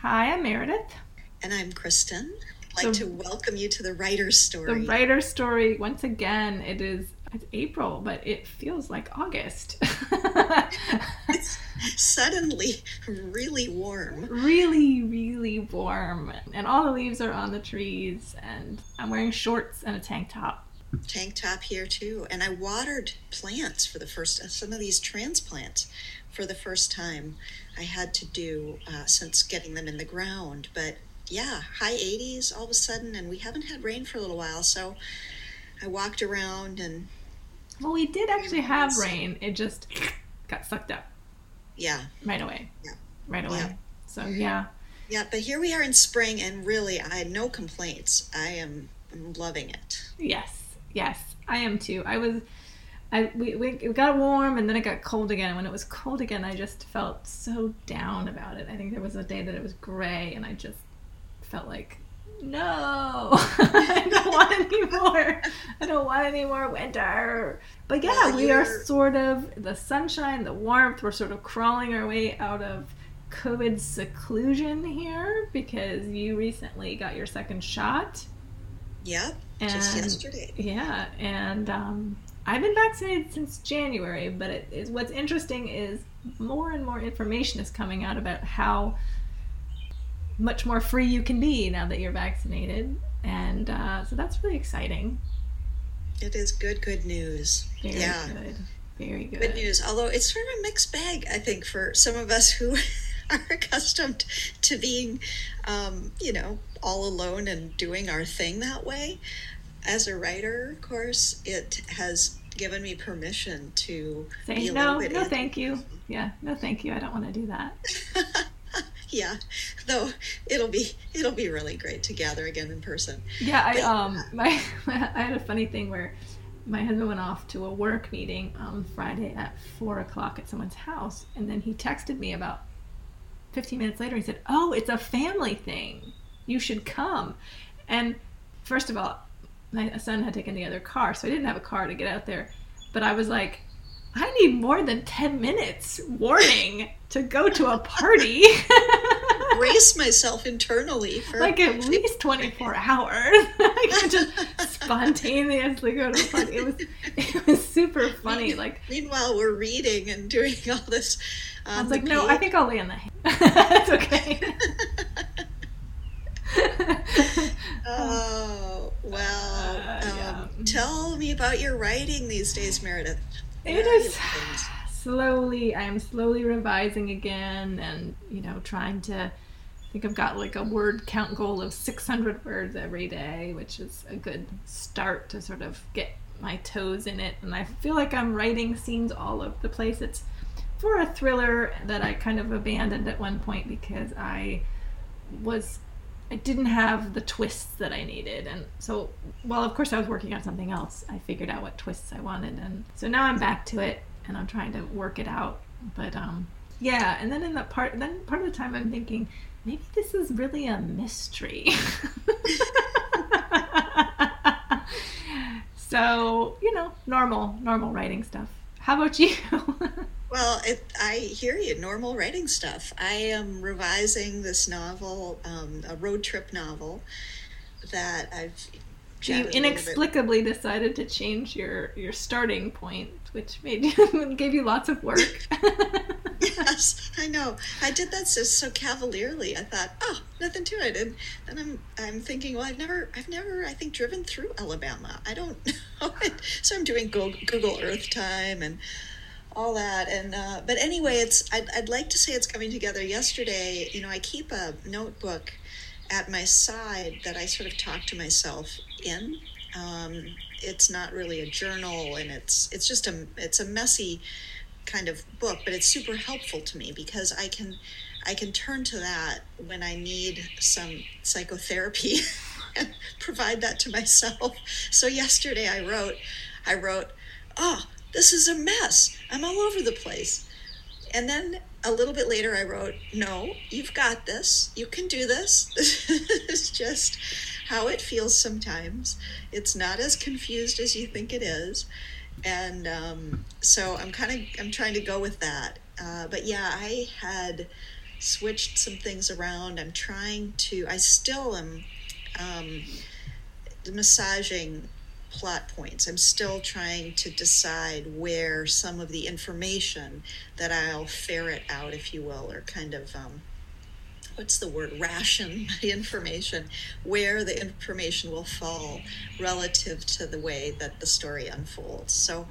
Hi, I'm Meredith. And I'm Kristin. I'd like The- to welcome you to the writer's story. The writer's story, once again, it is it's April, but it feels like August. It's suddenly really warm. really, really warm. And all the leaves are on the trees, and I'm wearing shorts and a tank top. Tank top here too. And I watered plants for the first, some of these transplants for the first time I had to do uh, since getting them in the ground. But yeah, high 80s all of a sudden, and we haven't had rain for a little while. So I walked around and Well, we did actually have rain. It just got sucked up yeah, right away. Yeah. Right away. Yeah. So, yeah. yeah. But here we are in spring, and really, I had no complaints. I am loving it. Yes, yes, I am too. I was, I we, we it got warm and then it got cold again. When it was cold again, I just felt so down about it. I think there was a day that it was gray, and I just felt like, no, I don't want any more. I don't want any more winter. But yeah, we are sort of the sunshine, the warmth. We're sort of crawling our way out of. COVID seclusion here because you recently got your second shot. Yep, just And- yesterday. Yeah, and um, I've been vaccinated since January, but it is what's interesting is more and more information is coming out about how much more free you can be now that you're vaccinated, and uh, so that's really exciting. It is good, good news. Very yeah. good, very good. Good news, although it's sort of a mixed bag, I think, for some of us who are accustomed to being, um, you know, all alone and doing our thing that way. As a writer, of course, it has given me permission to Say no, no, thank you. Yeah, no, thank you. I don't want to do that. yeah, though it'll be it'll be really great to gather again in person. Yeah, I But- um my I had a funny thing where my husband went off to a work meeting on Friday at four o'clock at someone's house, and then he texted me about fifteen minutes later. He said, "Oh, it's a family thing. You should come." And first of all, my son had taken the other car, so I didn't have a car to get out there. But I was like, I need more than ten minutes warning to go to a party. Brace myself internally for like at least 24 hours. I could just spontaneously go to a party. It was it was super funny. Like Meanwhile, we're reading and doing all this. I was um, like, no, I think I'll lay on the hay. It's okay. Oh, well. Uh, yeah. um, Tell me about your writing these days, Meredith. It Where is slowly. I'm slowly revising again, and you know, trying to. I think I've got like a word count goal of 600 words every day, which is a good start to sort of get my toes in it. And I feel like I'm writing scenes all over the place. It's for a thriller that I kind of abandoned at one point because I was I didn't have the twists that I needed. And so well of course I was working on something else. I figured out what twists I wanted and so now I'm back to it and I'm trying to work it out. But um yeah, and then in the part then part of the time I'm thinking maybe this is really a mystery. so, you know, normal normal writing stuff. How about you? Well, it, I hear you. Normal writing stuff. I am revising this novel, um, a road trip novel that I've. you chatted a little bit- inexplicably decided to change your your starting point, which made you gave you lots of work. Yes, I know. I did that so, so cavalierly. I thought, oh, nothing to it. And then I'm I'm thinking, well, I've never I've never I think driven through Alabama. I don't know. it. So I'm doing Google, Google Earth time and all that. And uh, but anyway, it's I'd, I'd like to say it's coming together. Yesterday, you know, I keep a notebook at my side that I sort of talk to myself in. Um, it's not really a journal, and it's it's just a it's a messy kind of book, but it's super helpful to me because I can I can turn to that when I need some psychotherapy and provide that to myself. So yesterday I wrote I wrote, "Oh, this is a mess. I'm all over the place." And then a little bit later I wrote, "No, you've got this. You can do this. Is just how it feels sometimes. It's not as confused as you think it is." and um, so I'm kind of I'm trying to go with that. Uh, but yeah, I had switched some things around. I'm trying to, I still am um, massaging plot points. I'm still trying to decide where some of the information that I'll ferret out, if you will, or kind of um, what's the word ration my information where the information will fall relative to the way that the story unfolds so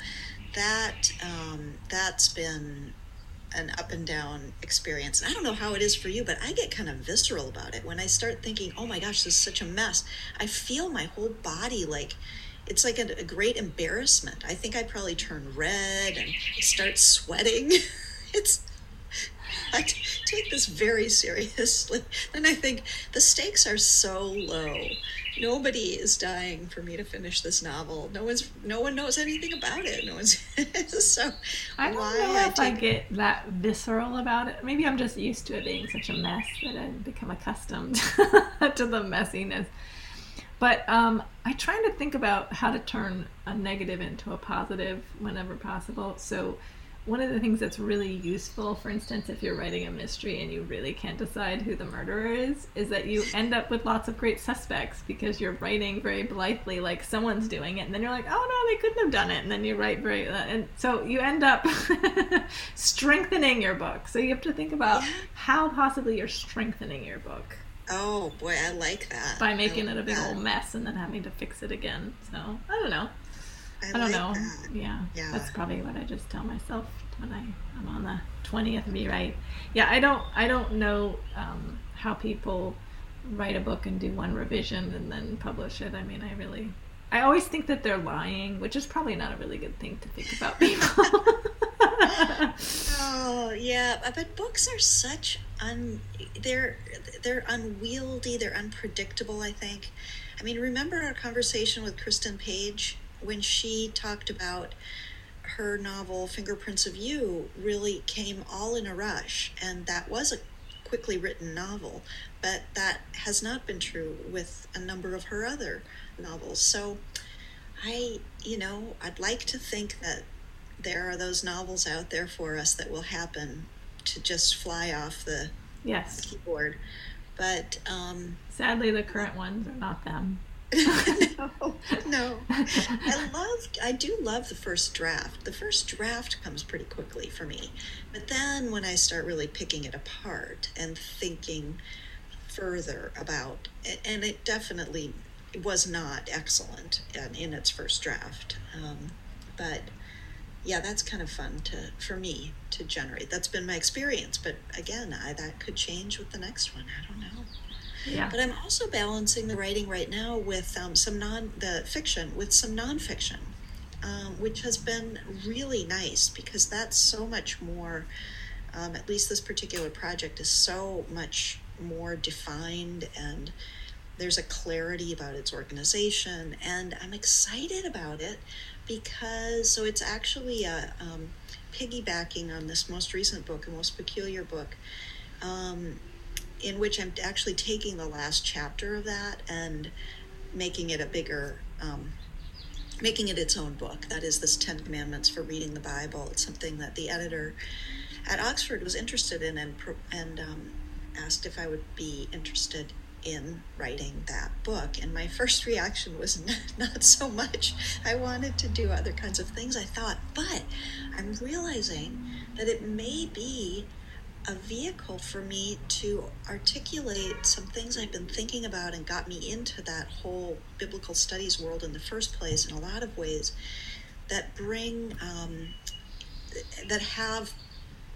that um, that's been an up and down experience. I don't know how it is for you, but I get kind of visceral about it when I start thinking, "Oh my gosh, this is such a mess." I feel my whole body like it's like a, a great embarrassment. I think I probably turn red and start sweating. it's I t- take this very seriously. And I think the stakes are so low. Nobody is dying for me to finish this novel. No one's no one knows anything about it. No one's so I don't know I if take... I get that visceral about it. Maybe I'm just used to it being such a mess that I've become accustomed to the messiness. But um, I try to think about how to turn a negative into a positive whenever possible. So one of the things that's really useful, for instance, if you're writing a mystery and you really can't decide who the murderer is, is that you end up with lots of great suspects because you're writing very blithely, like someone's doing it, and then you're like, oh no, they couldn't have done it, and then you write very, uh, and so you end up strengthening your book. So you have to think about how possibly you're strengthening your book. Oh boy, I like that. By making it a big that. old mess and then having to fix it again. So I don't know. I, I don't like know. That. Yeah, yeah, that's probably what I just tell myself when I I'm on the twentieth rewrite. Yeah, I don't I don't know um, how people write a book and do one revision and then publish it. I mean, I really I always think that they're lying, which is probably not a really good thing to think about people. oh yeah, but books are such un they're they're unwieldy, they're unpredictable. I think. I mean, remember our conversation with Kristen-Paige when she talked about her novel Fingerprints of You really came all in a rush, and that was a quickly written novel, but that has not been true with a number of her other novels. So I, you know, I'd like to think that there are those novels out there for us that will happen to just fly off the yes keyboard. But um, sadly, the current ones are not them. no, no. I love, I do love the first draft. The first draft comes pretty quickly for me. But then when I start really picking it apart and thinking further about, and it definitely was not excellent in, in its first draft. Um, but yeah, that's kind of fun to for me to generate. That's been my experience. But again, I, that could change with the next one. I don't know. Yeah. But I'm also balancing the writing right now with um, some non the fiction with some nonfiction, um, which has been really nice because that's so much more. Um, at least this particular project is so much more defined and there's a clarity about its organization and i'm excited about it because so it's actually a um, piggybacking on this most recent book a most peculiar book um, in which I'm actually taking the last chapter of that and making it a bigger, um, making it its own book. That is this Ten Commandments for reading the Bible. It's something that the editor at Oxford was interested in and and um, asked if I would be interested in writing that book. And my first reaction was not so much. I wanted to do other kinds of things. I thought, but I'm realizing that it may be a vehicle for me to articulate some things I've been thinking about and got me into that whole biblical studies world in the first place in a lot of ways that bring, um, that have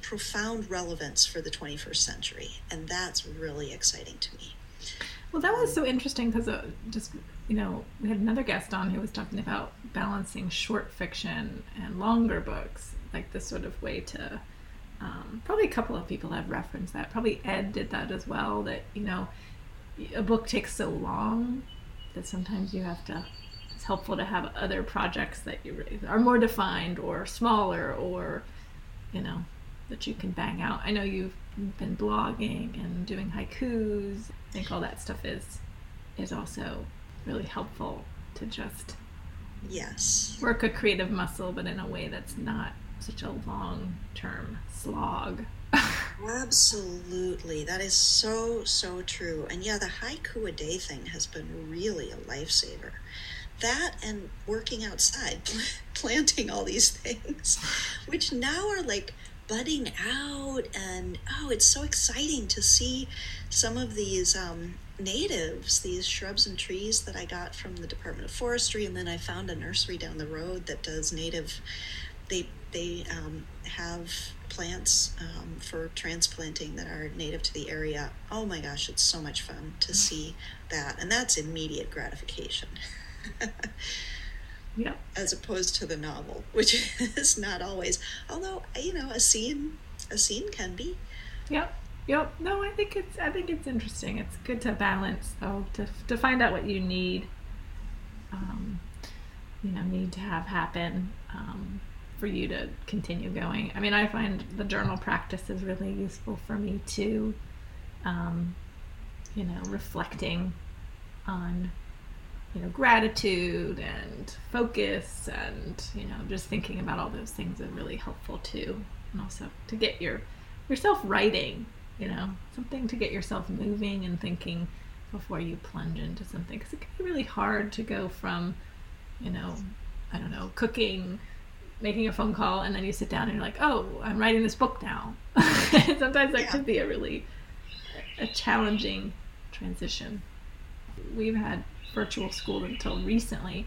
profound relevance for the 21st century. And that's really exciting to me. Well, that was so interesting because uh, just, you know, we had another guest on who was talking about balancing short fiction and longer books, like this sort of way to um, probably a couple of people have referenced that. Probably Ed did that as well. That you know, a book takes so long that sometimes you have to. It's helpful to have other projects that you are more defined or smaller or, you know, that you can bang out. I know you've been blogging and doing haikus. I think all that stuff is is also really helpful to just yes work a creative muscle, but in a way that's not such a long term slog. Absolutely. That is so, so true. And yeah, the haiku a day thing has been really a lifesaver. That and working outside, planting all these things, which now are like budding out. And oh, it's so exciting to see some of these um, natives, these shrubs and trees that I got from the Department of Forestry. And then I found a nursery down the road that does native, they, they um, have plants um, for transplanting that are native to the area. Oh my gosh, it's so much fun to see that. And that's immediate gratification. yeah. As opposed to the novel, which is not always, although, you know, a scene, a scene can be. Yep. Yep. No, I think it's I think it's interesting. It's good to balance though, to to find out what you need. Um, you know, need to have happen. Um, for you to continue going. I mean, I find the journal practice is really useful for me too. Um, you know, reflecting on you know gratitude and focus and you know just thinking about all those things are really helpful too and also to get your yourself writing you know something to get yourself moving and thinking before you plunge into something because it can be really hard to go from you know i don't know cooking making a phone call and then you sit down and you're like, oh, I'm writing this book now. Sometimes that yeah. could be a really a challenging transition. We've had virtual school until recently,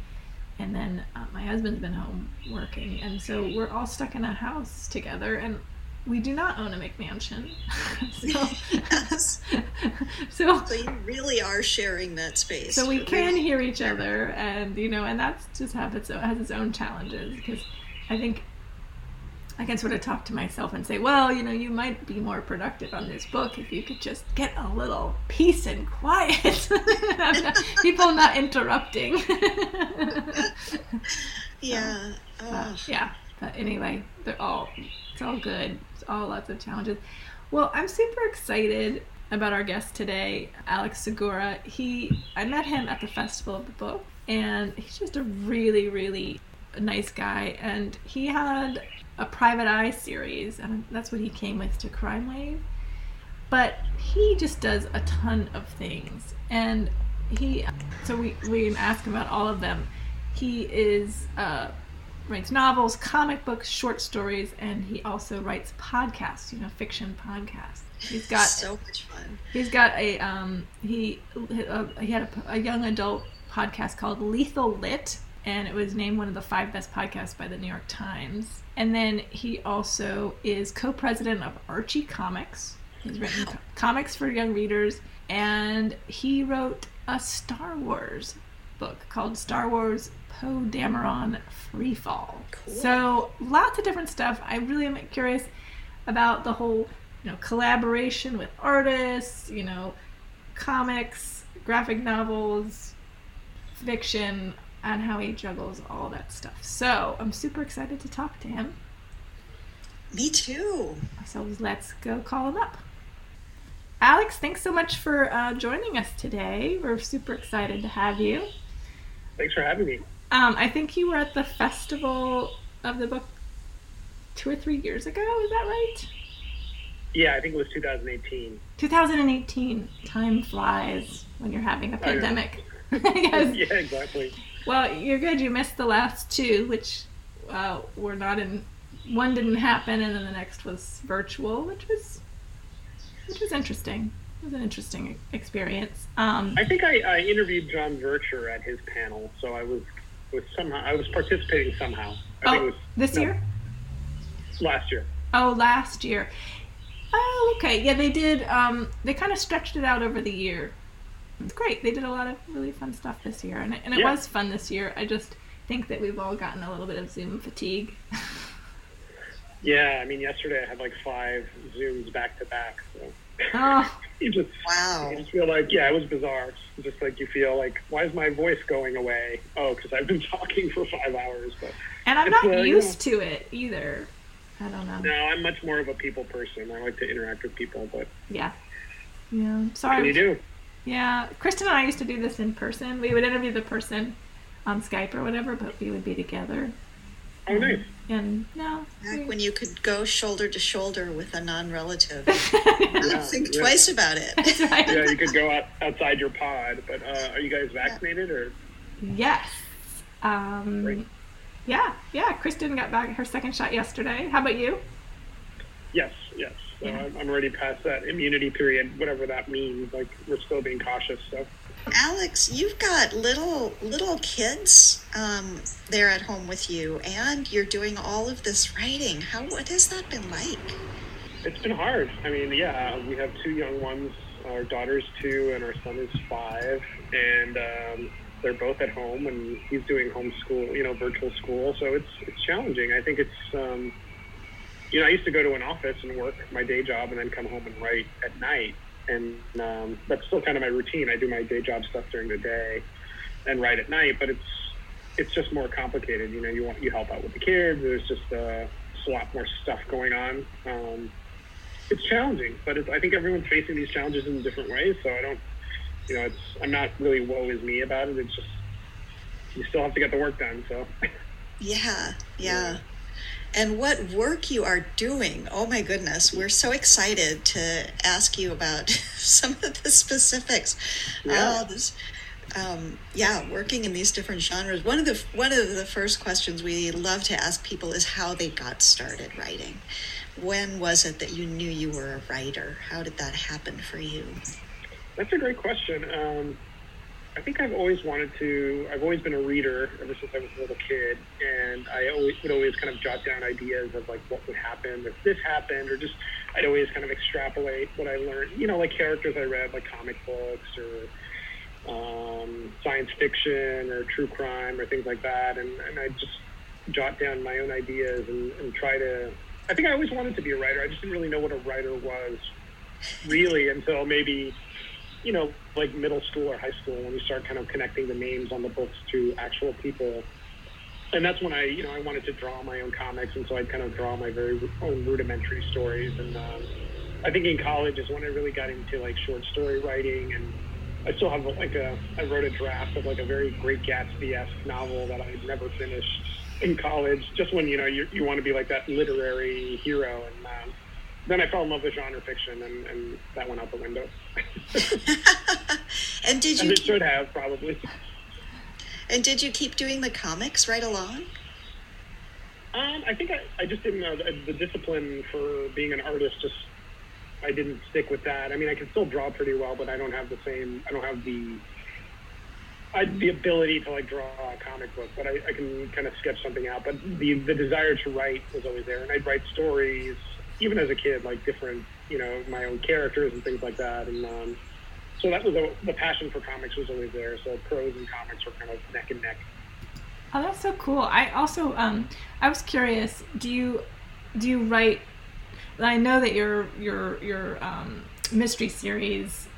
and then uh, my husband's been home working, and so we're all stuck in a house together, and we do not own a McMansion. so, yes. so, so you really are sharing that space. So we can hear each other, and you know, and that's just have its has its own challenges because I think I can sort of talk to myself and say, well, you know, you might be more productive on this book if you could just get a little peace and quiet. People not interrupting. yeah. So, uh, yeah. But anyway, they're all, it's all good. It's all lots of challenges. Well, I'm super excited about our guest today, Alex Segura. He, I met him at the Festival of the Book, and he's just a really, really nice guy, and he had a private eye series, and that's what he came with to Crime Wave. But he just does a ton of things, and he. So we we ask him about all of them. He is uh, writes novels, comic books, short stories, and he also writes podcasts. You know, fiction podcasts. He's got so much fun. He's got a um he uh, he had a, a young adult podcast called Lethal Lit and it was named one of the five best podcasts by the New York Times. And then he also is co president of Archie Comics. He's written co- comics for young readers, and he wrote a Star Wars book called Star Wars Poe Dameron Freefall. Cool. So lots of different stuff. I really am curious about the whole, you know, collaboration with artists, you know, comics, graphic novels, fiction, and how he juggles all that stuff. So I'm super excited to talk to him. Me too. So let's go call him up. Alex, thanks so much for uh, joining us today. We're super excited to have you. Thanks for having me. Um, I think you were at the festival of the book two or three years ago. Is that right? Yeah, I think it was 2018. 2018. Time flies when you're having a pandemic. yes. Yeah, exactly. Well, you're good. You missed the last two, which uh, were not in. One didn't happen, and then the next was virtual, which was which was interesting. It was an interesting experience. Um, I think I, I interviewed John Vircher at his panel, so I was was somehow I was participating somehow. I oh, think it was this no, year. Last year. Oh, last year. Oh, okay. Yeah, they did. Um, they kind of stretched it out over the year it's great. They did a lot of really fun stuff this year, and it, and it yeah. was fun this year. I just think that we've all gotten a little bit of Zoom fatigue. yeah, I mean, yesterday I had like five Zooms back to back. So. Oh. you just wow. You just feel like yeah, it was bizarre. Just like you feel like why is my voice going away? Oh, because I've been talking for five hours. But and I'm not uh, used you know, to it either. I don't know. No, I'm much more of a people person. I like to interact with people, but yeah, yeah. Sorry. What can you do? Yeah, Kristin and I used to do this in person. We would interview the person on Skype or whatever, but we would be together. Oh, nice. And no, Back when you could go shoulder to shoulder with a non-relative. Yeah, Think yeah. twice about it. that's right. Yeah, you could go out, outside your pod, but uh, are you guys vaccinated or? Yes. Um, Great. yeah, yeah. Kristin got back her second shot yesterday. How about you? Yes, yes. So I'm, I'm already past that immunity period, whatever that means. Like we're still being cautious. So Alex, you've got little little kids um, there at home with you, and you're doing all of this writing. How what has that been like? it's been hard. I mean, yeah, we have two young ones. Our daughter's two, and our son is five, and um, they're both at home, and he's doing homeschool, you know, virtual school. So it's it's challenging. I think it's. Um, you know, I used to go to an office and work my day job and then come home and write at night. And um, that's still kind of my routine. I do my day job stuff during the day and write at night, but it's it's just more complicated. You know, you want you help out with the kids. There's just uh, just a lot more stuff going on. Um, it's challenging, but it's, I think everyone's facing these challenges in different ways. So I don't, you know, it's I'm not really woe is me about it. It's just you still have to get the work done. So Yeah, yeah. And what work you are doing. Oh my goodness. We're so excited to ask you about some of the specifics. Yeah. Oh, this, um, yeah, working in these different genres. One of the one of the first questions we love to ask people is how they got started writing. When was it that you knew you were a writer? How did that happen for you? That's a great question. Um, I think I've always wanted to. I've always been a reader ever since I was a little kid, and I always would always kind of jot down ideas of like what would happen if this happened, or just I'd always kind of extrapolate what I learned. You know, like characters I read, like comic books or um, science fiction or true crime or things like that, and, and I just jot down my own ideas and, and try to. I think I always wanted to be a writer. I just didn't really know what a writer was, really, until maybe you know, like middle school or high school when you start kind of connecting the names on the books to actual people. And that's when I, you know, I wanted to draw my own comics, and so I'd kind of draw my very own rudimentary stories. And um, I think in college is when I really got into like short story writing, and I still have like a, I wrote a draft of like a very Great Gatsby-esque novel that I never finished in college. Just when you know you you want to be like that literary hero, and um, then I fell in love with genre fiction, and, and that went out the window. and did you it should have, probably. and did you keep doing the comics right along? Um, I think I, I just didn't know the, the discipline for being an artist. Just I didn't stick with that. I mean, I can still draw pretty well, but I don't have the same. I don't have the I, the ability to like draw a comic book, but I, I can kind of sketch something out. But the the desire to write was always there, and I'd write stories even as a kid, like different, you know, my own characters and things like that. And um, so that was a, the passion for comics was always there. So prose and comics were kind of neck and neck. Oh, that's so cool. I also, um, I was curious. Do you, do you write? I know that your your your um, mystery series.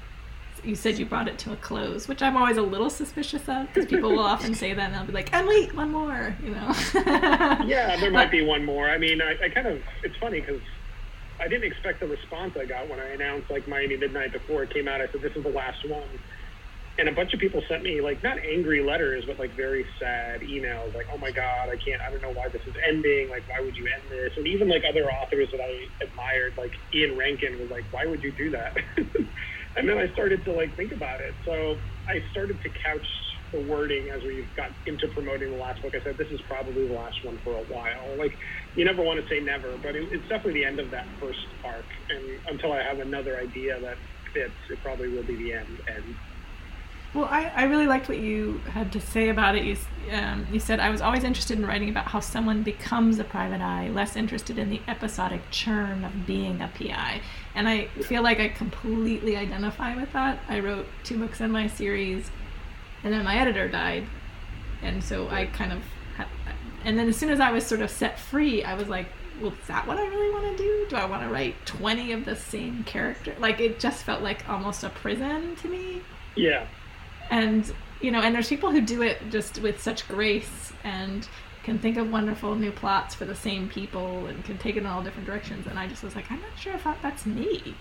You said you brought it to a close, which I'm always a little suspicious of because people will often say that and they'll be like, "And wait, one more," you know. Yeah, there But- might be one more. I mean, I, I kind of, it's funny because I didn't expect the response I got when I announced like Miami Midnight before it came out. I said, this is the last one. And a bunch of people sent me like not angry letters, but like very sad emails, like, "Oh my God, I can't. I don't know why this is ending. Like, why would you end this?" And even like other authors that I admired, like Ian Rankin, was like, "Why would you do that?" and then I started to like think about it. So I started to couch the wording as we got into promoting the last book. I said, "This is probably the last one for a while." Like, you never want to say never, but it, it's definitely the end of that first arc. And until I have another idea that fits, it probably will be the end. And Well, I, I really liked what you had to say about it. You, um, you said, I was always interested in writing about how someone becomes a private eye, less interested in the episodic churn of being a PI. And I feel like I completely identify with that. I wrote two books in my series, and then my editor died. And so I kind of, and then as soon as I was sort of set free, I was like, well, is that what I really want to do? Do I want to write 20 of the same character? Like, it just felt like almost a prison to me yeah, and you know and there's people who do it just with such grace and can think of wonderful new plots for the same people and can take it in all different directions and i just was like i'm not sure if that's me?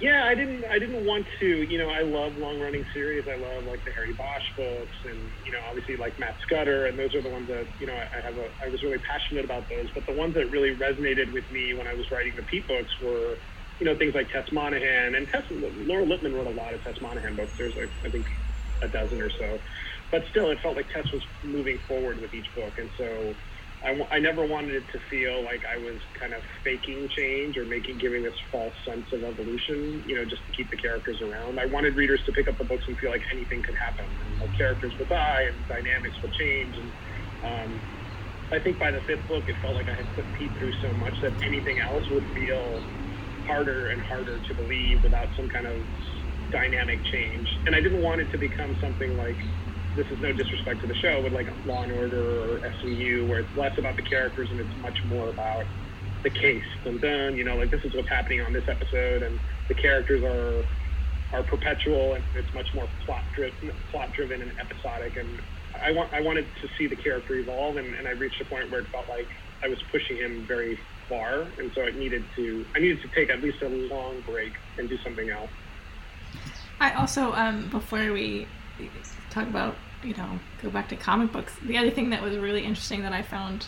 Yeah, I didn't. I didn't want to. You know, I love long-running series. I love like the Harry Bosch books, and you know, obviously like Matt Scudder, and those are the ones that you know I, I have a. I was really passionate about those. But the ones that really resonated with me when I was writing the Pete books were, you know, things like Tess Monaghan and Tess. Laura Lippman wrote a lot of Tess Monaghan books. There's like I think a dozen or so, but still, it felt like Tess was moving forward with each book, and so I, I never wanted it to feel like I was kind of faking change or making giving this false sense of evolution, you know, just to keep the characters around. I wanted readers to pick up the books and feel like anything could happen, and like characters would die and dynamics would change. And um, I think by the fifth book, it felt like I had put Pete through so much that anything else would feel harder and harder to believe without some kind of dynamic change. And I didn't want it to become something like this is no disrespect to the show, but like Law and Order or SVU, where it's less about the characters and it's much more about the case. Dun dun, you know, like this is what's happening on this episode, and the characters are are perpetual, and it's much more plot driven, plot driven and episodic. And I want I wanted to see the character evolve, and, and I reached a point where it felt like I was pushing him very far, and so it needed to I needed to take at least a long break and do something else. I also, um, before we talk about, you know, go back to comic books, the other thing that was really interesting that I found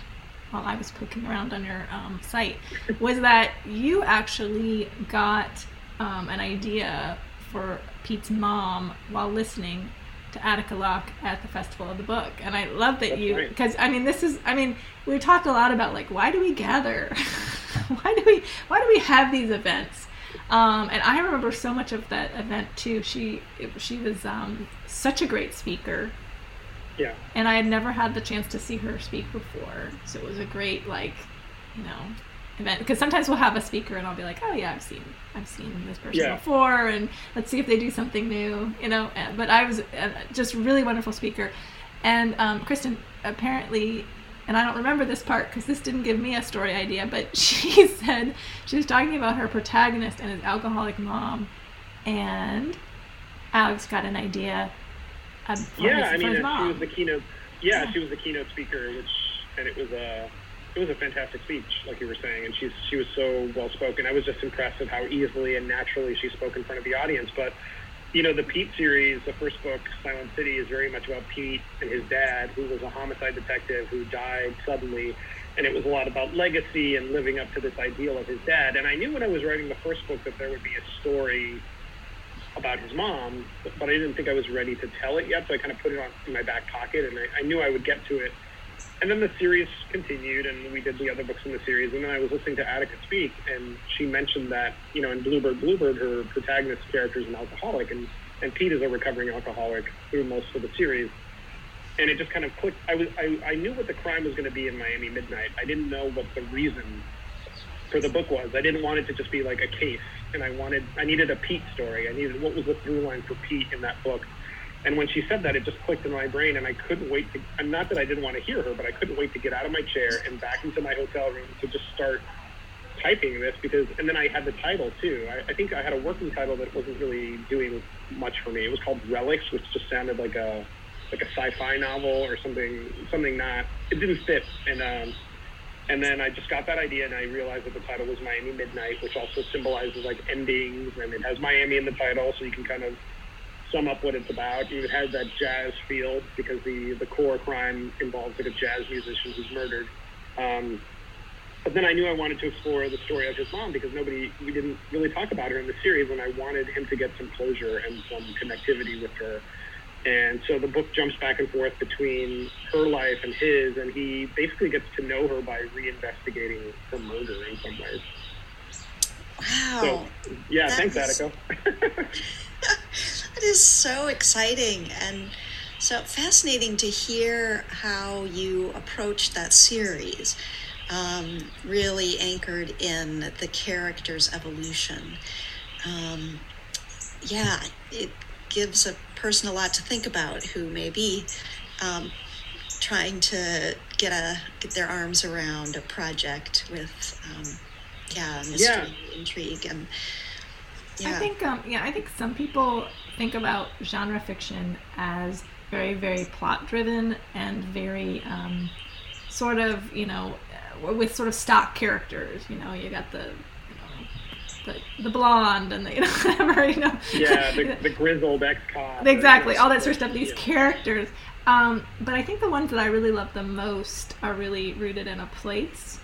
while I was poking around on your um, site was that you actually got um, an idea for Pete's mom while listening to Attica Locke at the Festival of the Book. And I love that That's you, because I mean, this is, I mean, we talked a lot about like, why do we gather? why do we, why do we have these events? Um, and I remember so much of that event too. She, it, she was um, such a great speaker, Yeah. and I had never had the chance to see her speak before. So it was a great like, you know, event because sometimes we'll have a speaker and I'll be like, oh yeah, I've seen I've seen this person Yeah. before, and let's see if they do something new, you know. But I was uh, just really wonderful speaker, and um, Kristin apparently. And I don't remember this part because this didn't give me a story idea, but she said she was talking about her protagonist and his alcoholic mom, and Alex got an idea. yeah, his, I mean, his uh, she was the keynote. Yeah, Yeah. she was the keynote speaker, which and it was a it was a fantastic speech, like you were saying, and she's she was so well spoken. I was just impressed at how easily and naturally she spoke in front of the audience. But you know, the Pete series, the first book, Silent City, is very much about Pete and his dad, who was a homicide detective who died suddenly. And it was a lot about legacy and living up to this ideal of his dad. And I knew when I was writing the first book that there would be a story about his mom, but, I didn't think I was ready to tell it yet. So I kind of put it on in my back pocket, and I, I knew I would get to it. And then the series continued, and we did the other books in the series. And then I was listening to Attica speak, and she mentioned that you know in Bluebird, Bluebird, her protagonist character is an alcoholic, and and Pete is a recovering alcoholic through most of the series. And it just kind of clicked. I was I, I knew what the crime was going to be in Miami Midnight. I didn't know what the reason for the book was. I didn't want it to just be like a case, and I wanted I needed a Pete story. I needed what was the through line for Pete in that book. And when she said that, it just clicked in my brain, and I couldn't wait to. And not that I didn't want to hear her, but I couldn't wait to get out of my chair and back into my hotel room to just start typing this because. And then I had the title too. I, I think I had a working title that wasn't really doing much for me. It was called Relics, which just sounded like a like a sci-fi novel or something. Something not. It didn't fit, and um, and then I just got that idea, and I realized that the title was Miami Midnight, which also symbolizes like endings, and it has Miami in the title, so you can kind of sum up what it's about. It has that jazz feel because the the core crime involves like a jazz musician who's murdered. Um, but then I knew I wanted to explore the story of his mom because nobody we didn't really talk about her in the series, and I wanted him to get some closure and some connectivity with her. And so the book jumps back and forth between her life and his, and he basically gets to know her by reinvestigating her murder in some ways. Wow. So, yeah, That thanks, Attica. That is so exciting and so fascinating to hear how you approached that series. Um, really anchored in the character's evolution. Um, yeah, it gives a person a lot to think about who may be um, trying to get a get their arms around a project with um, yeah mystery, Yeah. intrigue, and yeah. I think, um, yeah, I think some people think about genre fiction as very, very plot driven and very um, sort of, you know, uh, with sort of stock characters. You know, you got the, the, the blonde and the you know whatever you know yeah the, the grizzled ex cop exactly all that sort of stuff these yeah. characters um, but I think the ones that I really love the most are really rooted in a place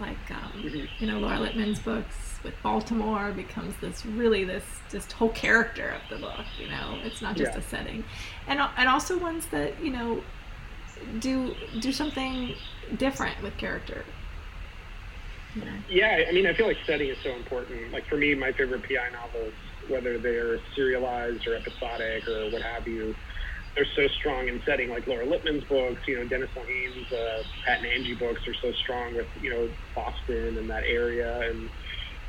like um, mm-hmm. you know Laura Lippman's books with Baltimore becomes this really this just whole character of the book you know it's not just yeah. a setting and and also ones that you know do do something different with character yeah, I mean, I feel like setting is so important. Like for me, my favorite PI novels, whether they're serialized or episodic or what have you, they're so strong in setting. Like Laura Lippman's books, you know, Dennis Lehane's uh, Pat and Angie books are so strong with you know Boston and that area, and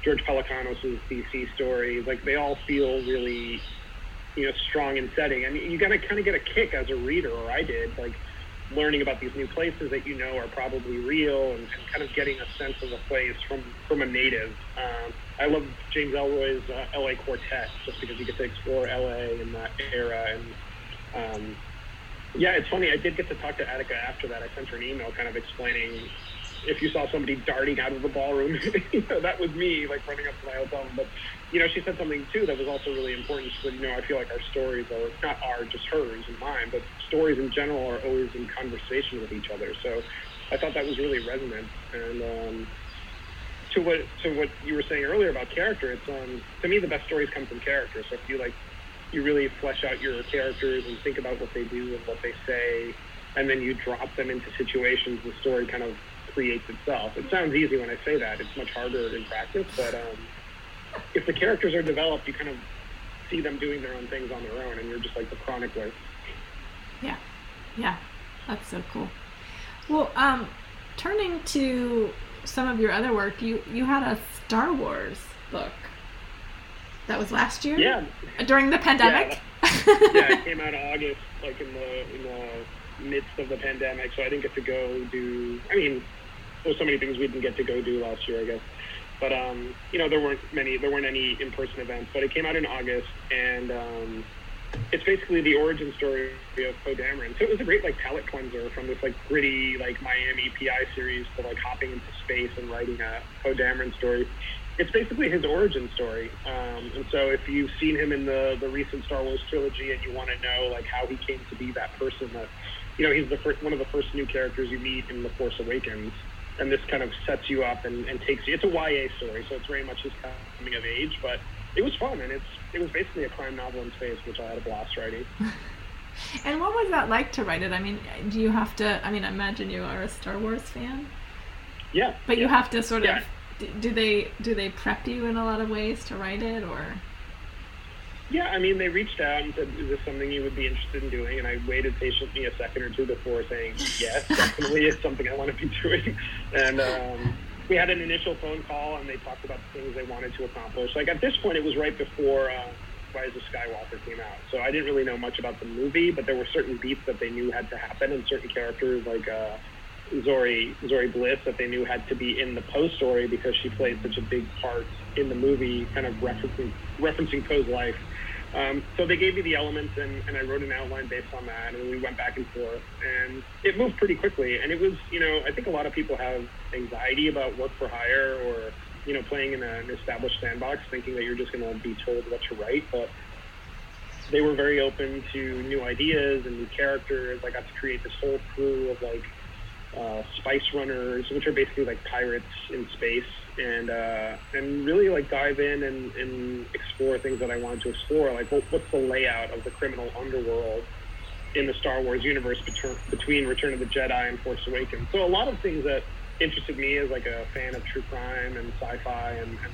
George Pelecanos' DC stories. Like they all feel really, you know, strong in setting. I mean, you got to kind of get a kick as a reader, or I did, like learning about these new places that you know are probably real and, and kind of getting a sense of a place from from a native. Um, I love James Ellroy's uh, LA Quartet just because you get to explore LA in that era and um, yeah, it's funny. I did get to talk to Attica after that. I sent her an email kind of explaining if you saw somebody darting out of the ballroom, you know, that was me, like running up to my hotel. But you know, she said something too that was also really important. She said, you know, I feel like our stories are not our just hers and mine, but stories in general are always in conversation with each other. So I thought that was really resonant. And um, to what to what you were saying earlier about character, it's um, to me the best stories come from character. So if you like you really flesh out your characters and think about what they do and what they say, and then you drop them into situations, the story kind of creates itself. It sounds easy when I say that. It's much harder in practice, but um, if the characters are developed, you kind of see them doing their own things on their own, and you're just like the chronicler. Yeah, yeah, that's so cool. Well, um, turning to some of your other work, you you had a Star Wars book that was last year. Yeah. During the pandemic. Yeah, yeah it came out in August, like in the in the midst of the pandemic. So I didn't get to go do. I mean, there's so many things we didn't get to go do last year, I guess. But um, you know, there weren't many. There weren't any in-person events. But it came out in August, and um, it's basically the origin story of Poe Dameron. So it was a great like palate cleanser from this like gritty like Miami PI series to like hopping into space and writing a Poe Dameron story it's basically his origin story. Um, and so if you've seen him in the, the recent Star Wars trilogy and you want to know like how he came to be that person that, you know, he's the first, one of the first new characters you meet in The Force Awakens. And this kind of sets you up and, and takes you, it's a YA story. So it's very much his coming of age, but it was fun. And it's, it was basically a crime novel in space, which I had a blast writing. and what was that like to write it? I mean, do you have to, I mean, I imagine you are a Star Wars fan. Yeah. But yeah. you have to sort of yeah do they do they prep you in a lot of ways to write it or yeah i mean they reached out and said is this something you would be interested in doing and i waited patiently a second or two before saying yes definitely it's something i want to be doing and um, we had an initial phone call and they talked about the things they wanted to accomplish like at this point it was right before uh, Rise of Skywalker came out. So I didn't really know much about the movie, but there were certain beats that they knew had to happen and certain characters like uh, Zori Zorii Bliss that they knew had to be in the Poe story because she played such a big part in the movie, kind of referencing referencing Poe's life. Um, so they gave me the elements, and, and I wrote an outline based on that, and we went back and forth, and it moved pretty quickly. And it was, you know, I think a lot of people have anxiety about work for hire or, you know, playing in an established sandbox, thinking that you're just going to be told what to write, but they were very open to new ideas and new characters. I got to create this whole crew of like uh, spice runners, which are basically like pirates in space, and uh, and really like dive in and, and explore things that I wanted to explore. Like, what, what's the layout of the criminal underworld in the Star Wars universe between Return of the Jedi and Force Awakens? So a lot of things that interested me as like a fan of true crime and sci-fi, and, and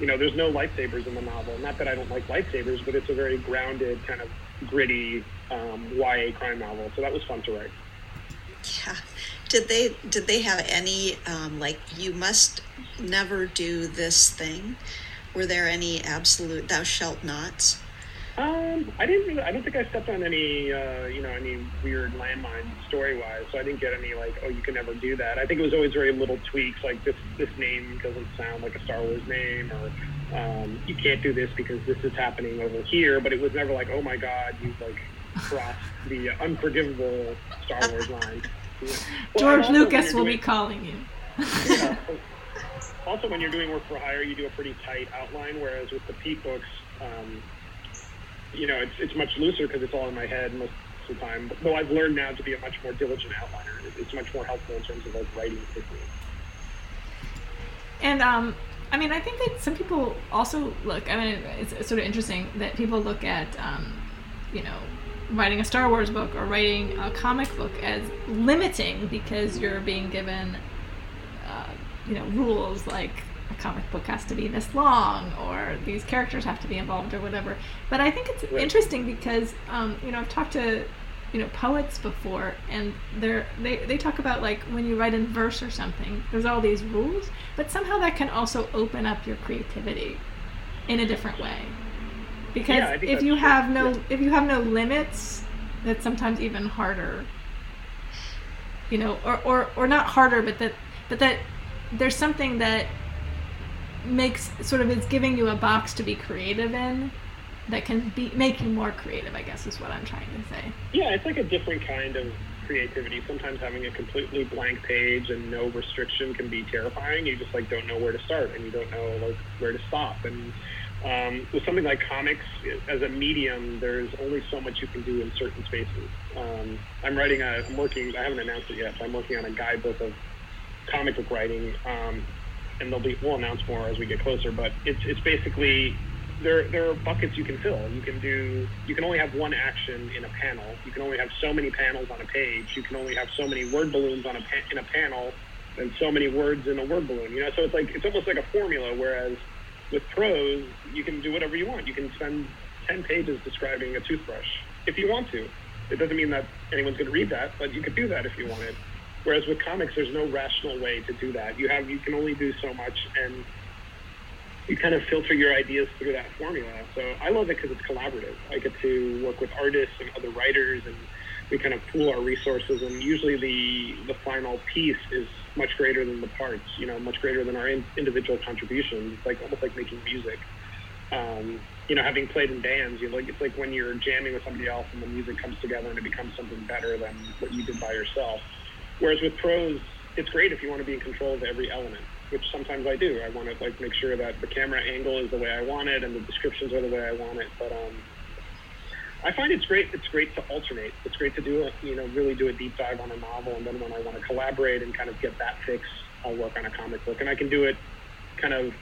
you know, there's no lightsabers in the novel. Not that I don't like lightsabers, but it's a very grounded, kind of gritty um, YA crime novel. So that was fun to write. Yeah. Did they did they have any um, like you must never do this thing? Were there any absolute thou shalt nots? Um, I didn't really. I don't think I stepped on any, uh, you know, any weird landmines story wise. So I didn't get any like, oh, you can never do that. I think it was always very little tweaks, like this this name doesn't sound like a Star Wars name, or um, you can't do this because this is happening over here. But it was never like, oh my God, you've like crossed the unforgivable Star Wars line. George Lucas will be calling you. yeah. also when you're doing work for hire, you do a pretty tight outline, whereas with the Pete books, um, you know, it's, it's much looser because it's all in my head most of the time. Though I've learned now to be a much more diligent outliner. It's much more helpful in terms of like writing quickly. And um, I mean, I think that some people also look. I mean, it's, it's sort of interesting that people look at, um, you know, writing a Star Wars book or writing a comic book as limiting because you're being given, uh, you know, rules like a comic book has to be this long or these characters have to be involved or whatever. But I think it's interesting because, um, you know, I've talked to, you know, poets before and they're, they, they talk about like when you write in verse or something, there's all these rules, but somehow that can also open up your creativity in a different way. Because Yeah, if you true. have no Yeah. if you have no limits, that's sometimes even harder. You know, or, or, or not harder, but that but that there's something that makes sort of is giving you a box to be creative in that can be make you more creative, I guess is what I'm trying to say. Yeah, it's like a different kind of creativity. Sometimes having a completely blank page and no restriction can be terrifying. You just like don't know where to start and you don't know like where to stop. And um, with something like comics as a medium, there's only so much you can do in certain spaces. Um, I'm writing a, I'm working, I haven't announced it yet, but I'm working on a guidebook of comic book writing. Um, and they'll be, we'll announce more as we get closer, but it's, it's basically there there are buckets you can fill. You can do you can only have one action in a panel. You can only have so many panels on a page. You can only have so many word balloons on a pa- in a panel, and so many words in a word balloon. You know, so it's like it's almost like a formula. Whereas with prose, you can do whatever you want. You can spend ten pages describing a toothbrush if you want to. It doesn't mean that anyone's going to read that, but you could do that if you wanted. Whereas with comics, there's no rational way to do that. You have you can only do so much, and you kind of filter your ideas through that formula. So I love it because it's collaborative. I get to work with artists and other writers, and we kind of pool our resources. And usually, the the final piece is much greater than the parts. You know, much greater than our in, individual contributions. It's like almost like making music. Um, you know, having played in bands, you like it's like when you're jamming with somebody else and the music comes together and it becomes something better than what you did by yourself. Whereas with prose, it's great if you want to be in control of every element, which sometimes I do. I want to like make sure that the camera angle is the way I want it and the descriptions are the way I want it. But um, I find it's great. It's great to alternate. It's great to do a, you know really do a deep dive on a novel, and then when I want to collaborate and kind of get that fix, I'll work on a comic book, and I can do it kind of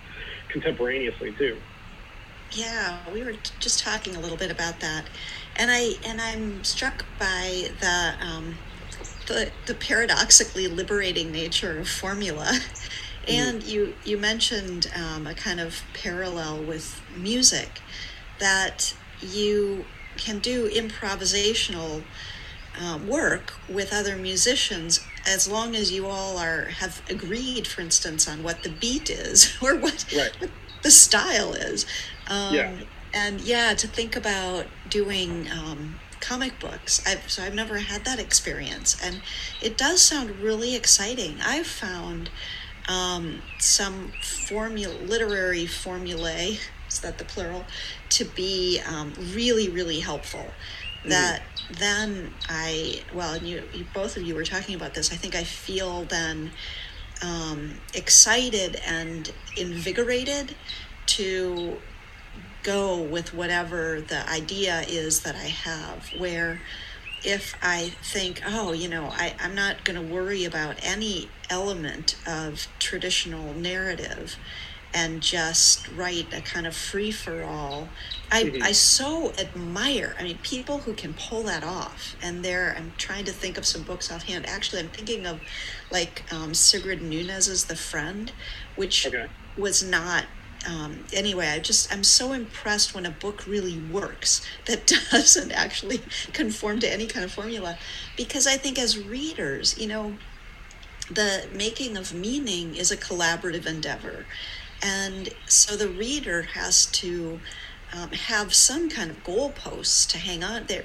contemporaneously too. Yeah, we were t- just talking a little bit about that, and I and I'm struck by the um, the, the paradoxically liberating nature of formula. And you you mentioned um, a kind of parallel with music that you can do improvisational um, work with other musicians as long as you all are have agreed, for instance, on what the beat is or what, Right. what the style is. Um, Yeah. And yeah, to think about doing um, comic books. I've, so I've never had that experience, and it does sound really exciting. I've found um, some formula, literary formulae, is that the plural, to be um, really, really helpful. That then I, well, and you, you, both of you were talking about this. I think I feel then um, excited and invigorated to go with whatever the idea is that I have. Where if I think, oh, you know, I, I'm not going to worry about any element of traditional narrative and just write a kind of free for all. I, Mhm. I so admire, I mean, people who can pull that off. And there, I'm trying to think of some books offhand. Actually, I'm thinking of like um, Sigrid Nunez's The Friend, which Okay. was not um, anyway i just i'm so impressed when a book really works that doesn't actually conform to any kind of formula because i think as readers you know the making of meaning is a collaborative endeavor and so the reader has to um, have some kind of goalposts to hang on there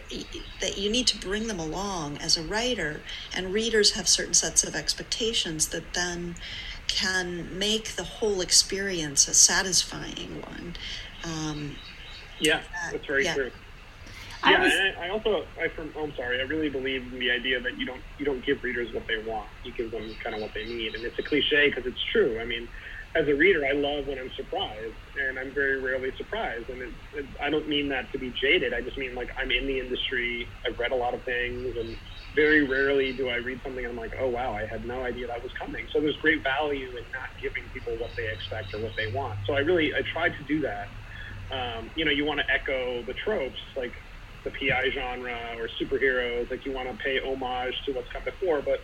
that you need to bring them along as a writer and readers have certain sets of expectations that then can make the whole experience a satisfying one um, Yeah, that's very yeah. true. I Yeah, was- and I, I also, I from, oh, I'm sorry, I really believe in the idea that you don't, you don't give readers what they want. You give them kind of what they need, and it's a cliche because it's true. I mean, as a reader, I love when I'm surprised, and I'm very rarely surprised. And it, it, I don't mean that to be jaded. I just mean like I'm in the industry. I've read a lot of things, and very rarely do I read something and I'm like, oh wow, I had no idea that was coming. So there's great value in not giving people what they expect or what they want. So I really I tried to do that. Um, you know, you want to echo the tropes like the PI genre or superheroes. Like you want to pay homage to what's come before, but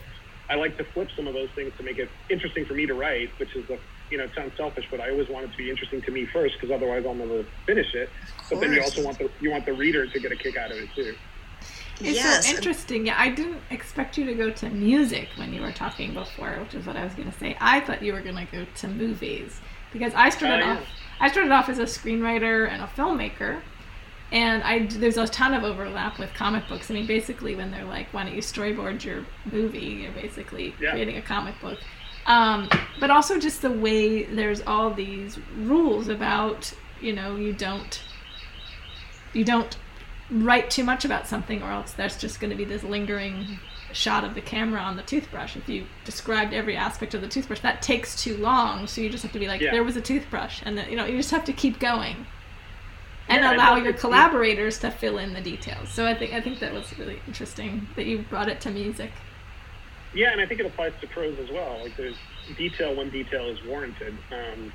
I like to flip some of those things to make it interesting for me to write, which is the you know, it sounds selfish, but I always want it to be interesting to me first because otherwise I'll never finish it. But then you also want the you want the reader to get a kick out of it too. It's yes. so interesting. Yeah, I didn't expect you to go to music when you were talking before, which is what I was going to say. I thought you were going to go to movies because I started uh, off. I started off as a screenwriter and a filmmaker, and I there's a ton of overlap with comic books. I mean, basically, when they're like, "Why don't you storyboard your movie?" You're basically yeah. creating a comic book. Um, but also just the way there's all these rules about you know you don't you don't write too much about something or else there's just going to be this lingering shot of the camera on the toothbrush. If you described every aspect of the toothbrush that takes too long so you just have to be like yeah. there was a toothbrush and then, you know you just have to keep going and yeah, allow your collaborators to fill in the details. So i think i think that was really interesting that you brought it to music yeah and i think it applies to prose as well like there's detail when detail is warranted um,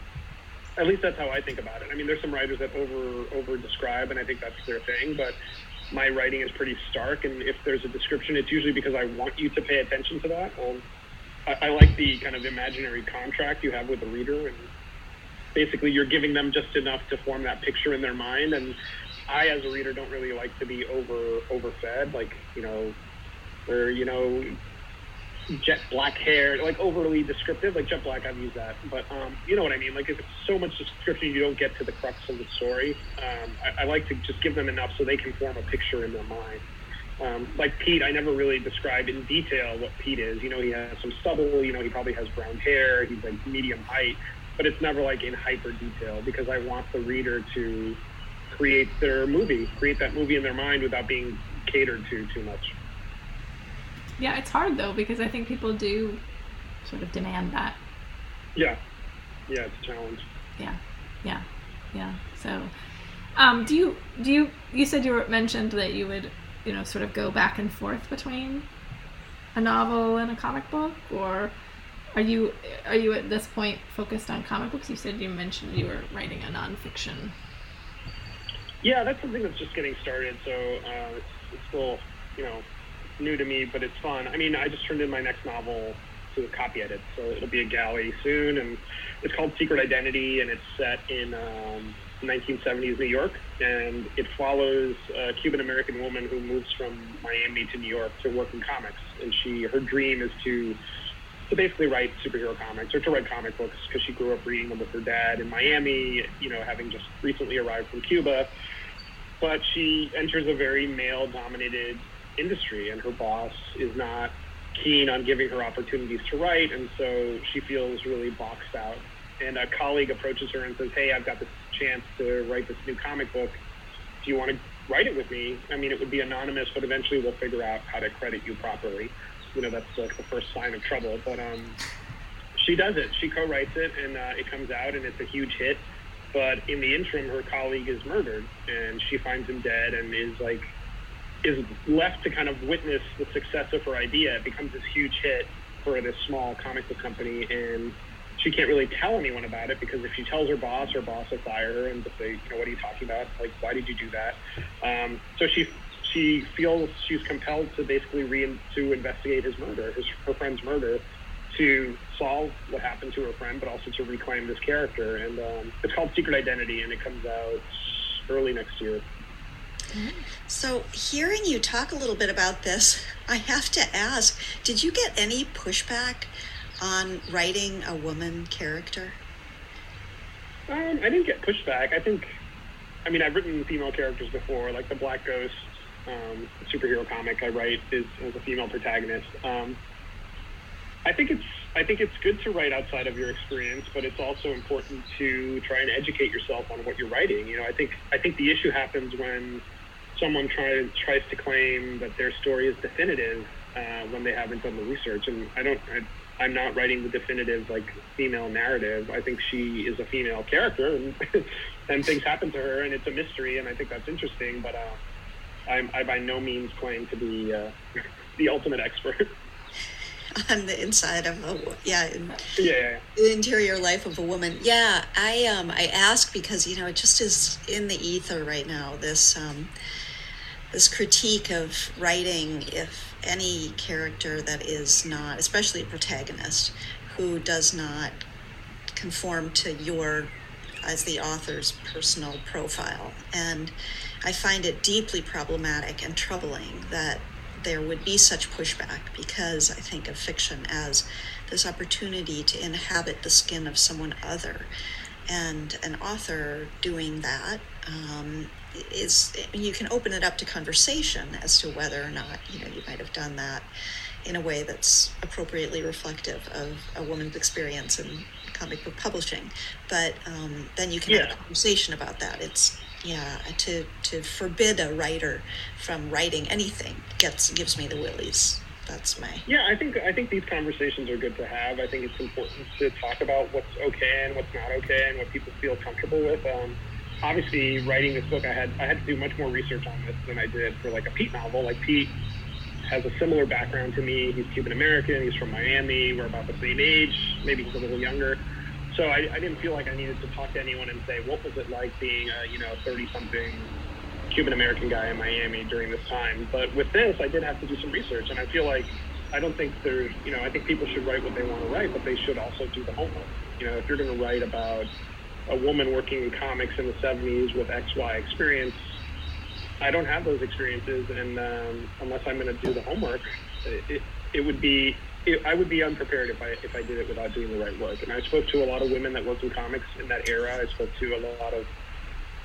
at least that's how I think about it. I mean, there's some writers that over over describe, and I think that's their thing. But my writing is pretty stark, and if there's a description, it's usually because I want you to pay attention to that. Um, I, I like the kind of imaginary contract you have with the reader, and basically you're giving them just enough to form that picture in their mind. And I, as a reader, don't really like to be over overfed, like you know, where you know jet black hair, like overly descriptive. Like jet black, I've used that, but um, you know what I mean. Like if it's so much description, you don't get to the crux of the story. Um, I, I, like to just give them enough so they can form a picture in their mind. Um, like Pete, I never really describe in detail what Pete is. You know, he has some stubble. You know, he probably has brown hair. He's like medium height, but it's never like in hyper detail because I want the reader to create their movie, create that movie in their mind without being catered to too much. Yeah, it's hard though because I think people do sort of demand that. Yeah, yeah, it's a challenge. Yeah, yeah, yeah. So, um, do you do you you said you were mentioned that you would you know sort of go back and forth between a novel and a comic book, or are you are you at this point focused on comic books? You said you mentioned you were writing a nonfiction. Yeah, that's something that's just getting started. So uh, it's, it's still you know new to me, but it's fun. I mean, I just turned in my next novel to a copy edit, so it'll be a galley soon, and it's called Secret Identity, and it's set in um, 1970s New York, and it follows a Cuban American woman who moves from Miami to New York to work in comics, and she her dream is to to basically write superhero comics or to write comic books because she grew up reading them with her dad in Miami, you know, having just recently arrived from Cuba. But she enters a very male dominated industry, and her boss is not keen on giving her opportunities to write, and so she feels really boxed out. And a colleague approaches her and says, "Hey, I've got this chance to write this new comic book. Do you want to write it with me? I mean, it would be anonymous, but eventually we'll figure out how to credit you properly. You know, that's like the first sign of trouble. But um, she does it. She co-writes it, and uh, it comes out, and it's a huge hit. But in the interim, her colleague is murdered, and she finds him dead, and is like is left to kind of witness the success of her idea. It becomes this huge hit for this small comic book company, and she can't really tell anyone about it because if she tells her boss, her boss will fire her and say, you know, what are you talking about? Like, why did you do that? Um, so she she feels she's compelled to basically re- to investigate his murder, his her friend's murder, to solve what happened to her friend, but also to reclaim this character. And um, it's called Secret Identity, and it comes out early next year. So, hearing you talk a little bit about this, I have to ask did you get any pushback on writing a woman character? Um, I didn't get pushback. I think, I mean, I've written female characters before, like the Black Ghost um, superhero comic I write is as a female protagonist. Um, I think it's I think it's good to write outside of your experience, but it's also important to try and educate yourself on what you're writing. You know, I think I think the issue happens when someone tries tries to claim that their story is definitive uh, when they haven't done the research. And I don't, I, I'm not writing the definitive like female narrative. I think she is a female character, and and things happen to her, and it's a mystery, and I think that's interesting. But uh, I'm, I by no means claim to be uh, the ultimate expert. on the inside of a yeah, in, yeah, yeah, the interior life of a woman. Yeah, I um I ask because you know it just is in the ether right now. This um this critique of writing if any character that is not, especially a protagonist, who does not conform to your as the author's personal profile. And I find it deeply problematic and troubling that there would be such pushback because I think of fiction as this opportunity to inhabit the skin of someone other. And an author doing that um, is, you can open it up to conversation as to whether or not, you know, you might have done that in a way that's appropriately reflective of a woman's experience in comic book publishing. But um, then you can Yeah. have a conversation about that. It's yeah, to to forbid a writer from writing anything gets gives me the willies. That's my Yeah, I think I think these conversations are good to have. I think it's important to talk about what's okay and what's not okay and what people feel comfortable with. Um, obviously, writing this book, I had I had to do much more research on this than I did for like a Pete novel. Like Pete has a similar background to me. He's Cuban American. He's from Miami. We're about the same age. Maybe he's a little younger. So I, I didn't feel like I needed to talk to anyone and say what was it like being a you know 30 something Cuban American guy in Miami during this time. But with this, I did have to do some research, and I feel like I don't think there's, you know, I think people should write what they want to write, but they should also do the homework. You know, if you're going to write about a woman working in comics in the 70s with XY experience, I don't have those experiences, and um, unless I'm going to do the homework, it, it, would be. It, I would be unprepared if I if I did it without doing the right work. And I spoke to a lot of women that worked in comics in that era. I spoke to a lot of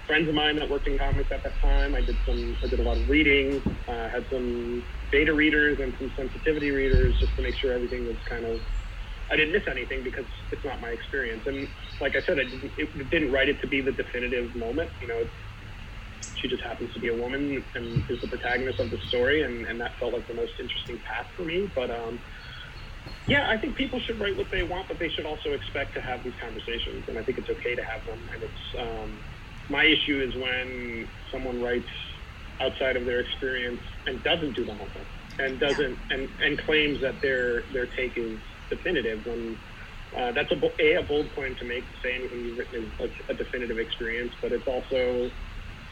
friends of mine that worked in comics at that time. I did some, I did a lot of reading. Uh, had some beta readers and some sensitivity readers just to make sure everything was kind of. I didn't miss anything because it's not my experience. And like I said, I didn't, it didn't write it to be the definitive moment. You know, she just happens to be a woman and is the protagonist of the story, and, and that felt like the most interesting path for me. But um, yeah, I think people should write what they want, but they should also expect to have these conversations, and I think it's okay to have them. And it's um, my issue is when someone writes outside of their experience and doesn't do the homework and doesn't and, and claims that their their take is definitive when uh, that's a, a a bold claim to make to say anything you've written is a, a definitive experience, but it's also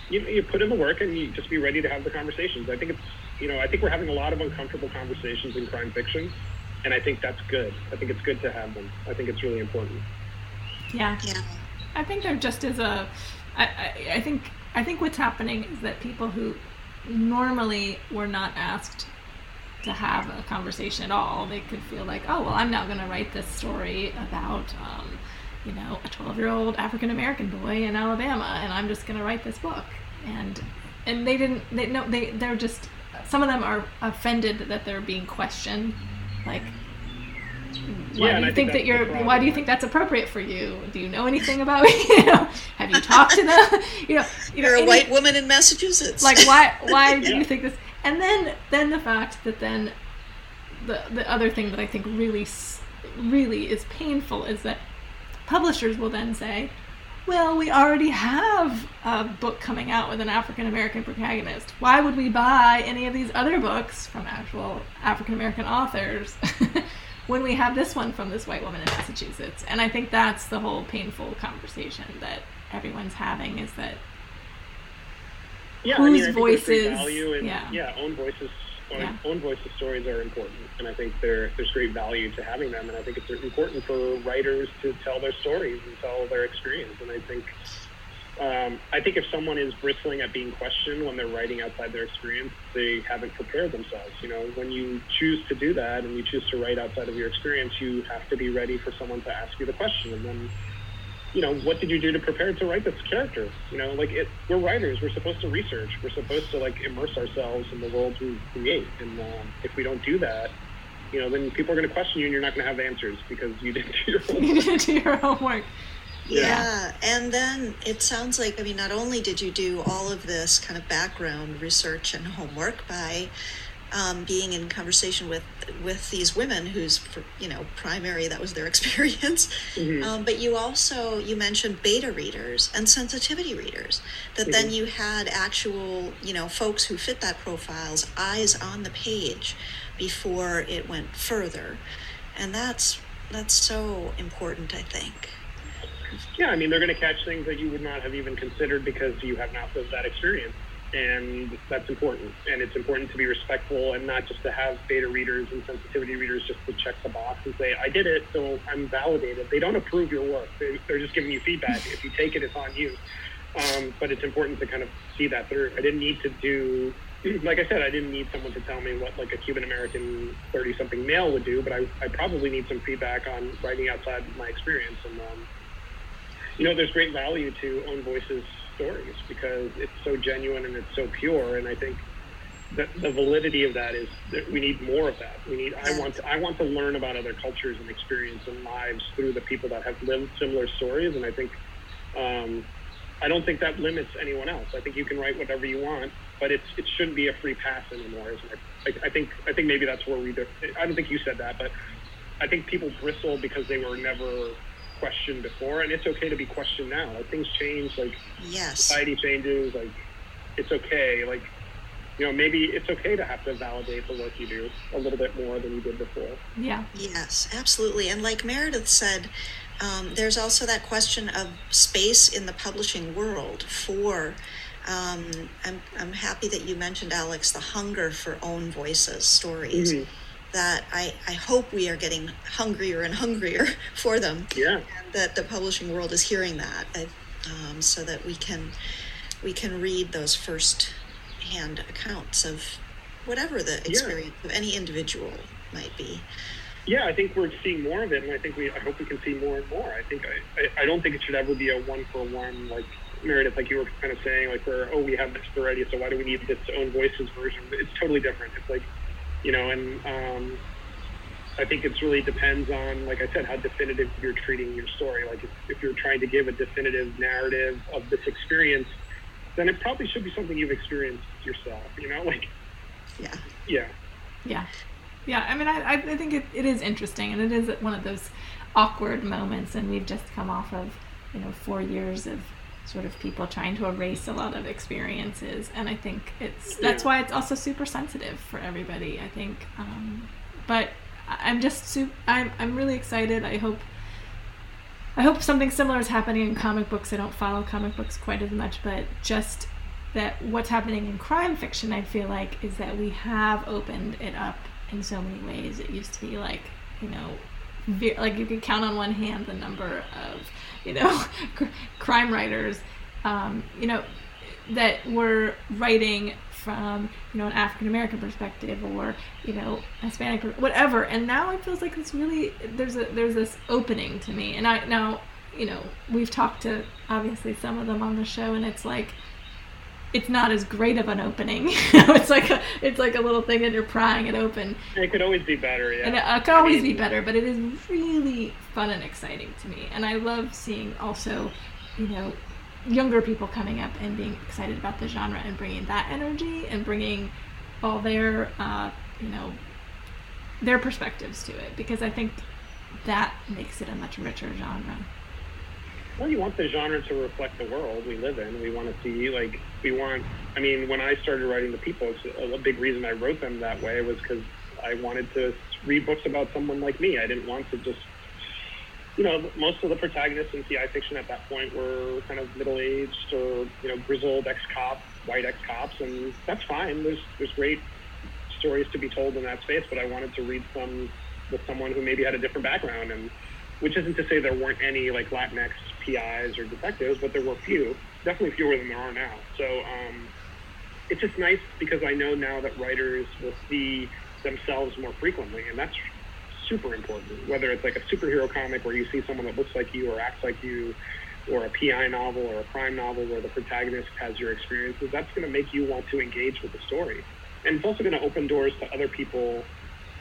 you, you put in the work and you just be ready to have the conversations. I think it's you know I think we're having a lot of uncomfortable conversations in crime fiction, and I think that's good. I think it's good to have them. I think it's really important. Yeah. yeah. I think there just is a. I, I, I think I think what's happening is that people who normally were not asked to have a conversation at all, they could feel like, oh well, I'm now going to write this story about, um, you know, a 12 year old African American boy in Alabama, and I'm just going to write this book, and and they didn't. They no. They they're just. Some of them are offended that they're being questioned, like why Yeah, do you think think that you're problem. why do you think that's appropriate for you do you know anything about me you know have you talked to them you know you know You're a any- white woman in Massachusetts. like why why do Yeah. you think this and then then the fact that then the the other thing that i think really really is painful is that publishers will then say well we already have a book coming out with an african american protagonist. Why would we buy any of these other books from actual african american authors when we have this one from this white woman in massachusetts? And i think that's the whole painful conversation that everyone's having is that yeah, whose I mean, I there's great voices- value in, yeah. yeah. own voices. Own, Yeah. own voices stories are important, and I think there there's great value to having them. And I think it's important for writers to tell their stories and tell their experience. And I think um, I think if someone is bristling at being questioned when they're writing outside their experience, they haven't prepared themselves. You know, when you choose to do that and you choose to write outside of your experience, you have to be ready for someone to ask you the question, and then you know, what did you do to prepare to write this character? You know, like it, we're writers. We're supposed to research. We're supposed to like immerse ourselves in the world we create. And um, if we don't do that, you know, then people are going to question you, and you're not going to have answers because you didn't do your homework. you didn't do your homework Yeah. and then it sounds like I mean, not only did you do all of this kind of background research and homework by um, being in conversation with with these women whose you know primary that was their experience mm-hmm. um, but you also you mentioned beta readers and sensitivity readers that mm-hmm. then you had actual you know folks who fit that profile's eyes on the page before it went further and that's that's so important i think yeah i mean they're going to catch things that you would not have even considered because you have not lived that experience and that's important. And it's important to be respectful and not just to have beta readers and sensitivity readers just to check the box and say, I did it, so I'm validated. They don't approve your work. They, are just giving you feedback. If you take it, it's on you. Um, but it's important to kind of see that through. I didn't need to do, like I said, I didn't need someone to tell me what like a Cuban American 30 something male would do, but I, I probably need some feedback on writing outside my experience. And, um, you know, there's great value to own voices stories because it's so genuine and it's so pure. And I think that the validity of that is that we need more of that. We need. I want to. I want to learn about other cultures and experience and lives through the people that have lived similar stories. And I think. Um, I don't think that limits anyone else. I think you can write whatever you want, but it's it shouldn't be a free pass anymore. is it? I, I think I think maybe that's where we. I don't think you said that, but I think people bristle because they were never questioned before, and it's okay to be questioned now. Like things change, like yes. society changes, like it's okay. Like you know, maybe it's okay to have to validate the work you do a little bit more than you did before. Yeah. Yes, absolutely. And like Meredith said, um, there's also that question of space in the publishing world for. Um, I'm, I'm happy that you mentioned, Alex, the hunger for own voices, stories. Mm-hmm that I, I hope we are getting hungrier and hungrier for them. Yeah. And that the publishing world is hearing that, um, so that we can we can read those first hand accounts of whatever the experience yeah. of any individual might be. Yeah, I think we're seeing more of it, and I think we I hope we can see more and more. I think I, I, I don't think it should ever be a one for one like Meredith, like you were kind of saying, like where oh we have this already, so why do we need this own voices version? It's totally different. It's like you know, and um, I think it really depends on, like I said, how definitive you're treating your story. Like if, if you're trying to give a definitive narrative of this experience, then it probably should be something you've experienced yourself. You know, like yeah, yeah, yeah, yeah. I mean, I I think it, it is interesting, and it is one of those awkward moments, and we've just come off of you know four years of sort of people trying to erase a lot of experiences and i think it's that's why it's also super sensitive for everybody i think um, but i'm just super I'm, I'm really excited. I hope i hope something similar is happening in comic books. I don't follow comic books quite as much but just that what's happening in crime fiction i feel like is that we have opened it up in so many ways. It used to be like you know like you could count on one hand the number of you know crime writers um, you know that were writing from you know an African American perspective or you know Hispanic whatever. And now it feels like it's really there's a there's this opening to me. And I now you know we've talked to obviously some of them on the show and it's like it's not as great of an opening. it's like a it's like a little thing and you're prying it open. It could always be better, yeah. And it, it could always be better, but it is really fun and exciting to me. And I love seeing also, you know, younger people coming up and being excited about the genre and bringing that energy and bringing all their, uh, you know, their perspectives to it because I think that makes it a much richer genre well, you want the genre to reflect the world we live in. We want to see, like, we want, I mean, when I started writing The People, a, a big reason I wrote them that way was because I wanted to read books about someone like me. I didn't want to just, you know, most of the protagonists in CI fiction at that point were kind of middle aged or, you know, grizzled ex cop, white ex cops, and that's fine. There's, there's great stories to be told in that space, but I wanted to read some with someone who maybe had a different background and which isn't to say there weren't any like Latinx PIs or detectives, but there were few, definitely fewer than there are now. So um, it's just nice because I know now that writers will see themselves more frequently, and that's super important. Whether it's like a superhero comic where you see someone that looks like you or acts like you, or a PI novel or a crime novel where the protagonist has your experiences, that's going to make you want to engage with the story. And it's also going to open doors to other people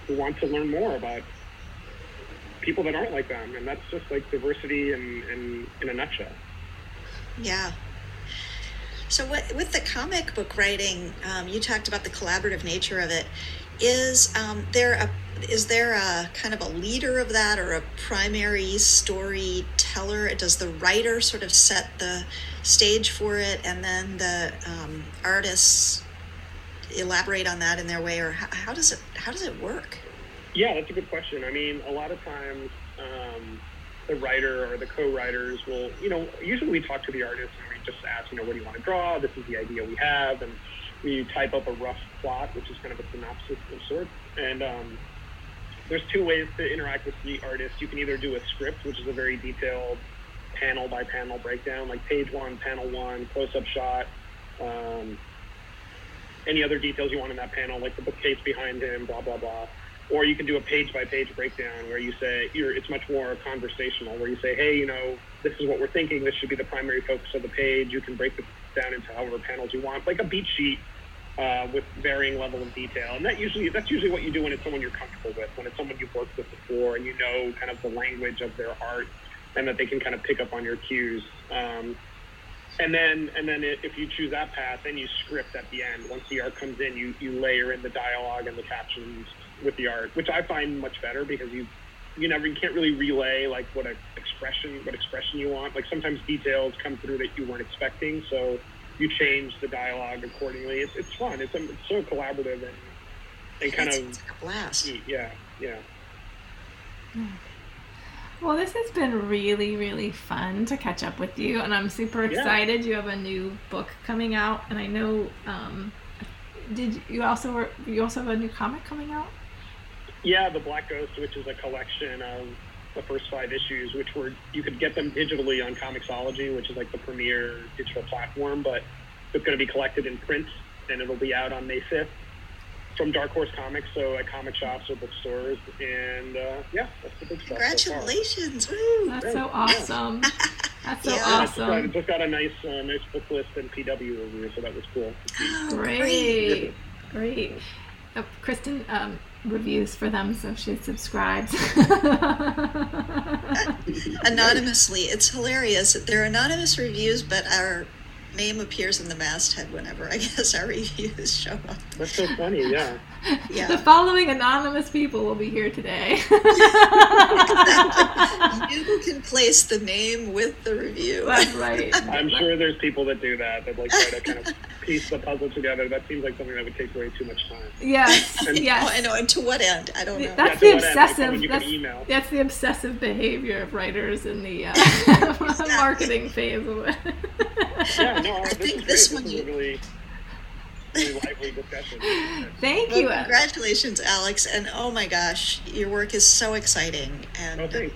who want to learn more about people that aren't like them, and that's just like diversity in in, in a nutshell. Yeah. So, what, with the comic book writing, um, you talked about the collaborative nature of it. Is um, there a is there a kind of a leader of that or a primary storyteller? Does the writer sort of set the stage for it, and then the um, artists elaborate on that in their way, or how, how, does it how does it work? Yeah, that's a good question. I mean, a lot of times um, the writer or the co-writers will, you know, usually we talk to the artist and we just ask, you know, what do you want to draw? This is the idea we have, and we type up a rough plot, which is kind of a synopsis of sorts, and um, there's two ways to interact with the artist. You can either do a script, which is a very detailed panel by panel breakdown, like page one, panel one, close up shot, um, any other details you want in that panel, like the bookcase behind him, blah, blah, blah. Or you can do a page by page breakdown where you say, it's much more conversational, where you say, hey, you know, this is what we're thinking. This should be the primary focus of the page. You can break it down into however panels you want, like a beat sheet uh, with varying level of detail. And that usually that's usually what you do when it's someone you're comfortable with, when it's someone you've worked with before and you know kind of the language of their art and that they can kind of pick up on your cues. Um, and then and then if you choose that path, then you script at the end. Once the art comes in, you you layer in the dialogue and the captions with the art, which I find much better because you you never you can't really relay like what a expression what expression you want. Like sometimes details come through that you weren't expecting, so you change the dialogue accordingly. It's, it's fun. It's, it's so collaborative and and kind That's, of it's like a blast. yeah yeah. Well, this has been really, really fun to catch up with you, and I'm super Yeah. excited. You have a new book coming out, and I know. Um, did you also were, you also have a new comic coming out? Yeah, the Black Ghost, which is a collection of the first five issues, which were you could get them digitally on Comixology, which is like the premier digital platform, but it's going to be collected in print, and it'll be out on May fifth from Dark Horse Comics, so at comic shops or bookstores, and uh, yeah, that's the big stuff. so. Congratulations! Woo! That's Yeah, so yeah. awesome. That's so Yeah. And I just got, awesome. just got a nice, uh, nice book list and PW review, so that was cool. Oh, Great, great. Uh, Kristin um, reviews for them, so she subscribes. Anonymously, it's hilarious. They're anonymous reviews, but our name appears in the masthead whenever I guess our reviews show up. That's so funny, yeah. Yeah. The following anonymous people will be here today. you can place the name with the review. That's right. I'm sure there's people that do that, that like try to kind of piece the puzzle together. That seems like something that would take way too much time. Yes, And- yes. Oh, I know. And to what end? I don't know. That's Yeah, the to what end? Like, obsessive. when you can that's, email. that's the obsessive behavior of writers in the uh, marketing phase of it. Yeah, no, I think is this great. one you- really, really lively discussion. Thank Well, you. congratulations, Alex. And oh my gosh, your work is so exciting. And Oh,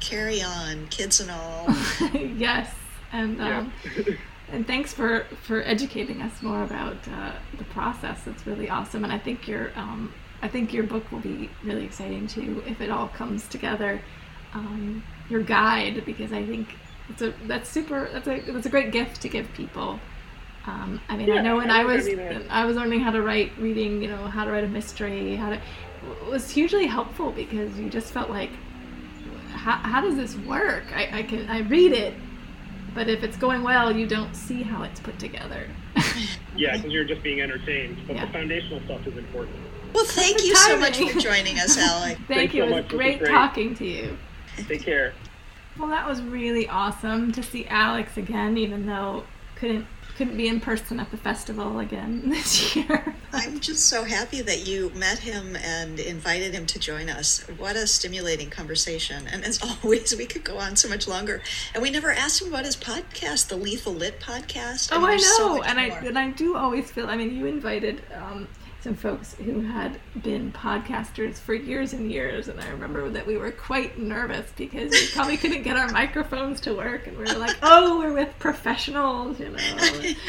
carry on, kids and all. yes, and Yeah. um, and thanks for for educating us more about uh, the process. It's really awesome, and I think your um, I think your book will be really exciting too if it all comes together. Um, your guide, because I think it's a that's super. That's a that's a great gift to give people. Um, I mean, I know when I I was I was learning how to write, reading, you know, how to write a mystery, how to it was hugely helpful because you just felt like how, how does this work? I, I can I read it, but if it's going well, you don't see how it's put together. Yeah, because you're just being entertained. But Yeah. the foundational stuff is important. Well, thank Perfect you so much for joining us, Alex. Thank Thanks you. so it was much. This was great, great. talking to you. Take care. Well, that was really awesome to see Alex again, even though couldn't couldn't be in person at the festival again this year. I'm just so happy that you met him and invited him to join us. What a stimulating conversation. And as always, we could go on so much longer. And we never asked him about his podcast, the Lethal Lit podcast. Oh, I there's so know, and I more. and I do always feel. I mean, you invited um, some folks who had been podcasters for years and years, and I remember that we were quite nervous because we probably couldn't get our microphones to work, and we were like, "Oh, we're with professionals," you know.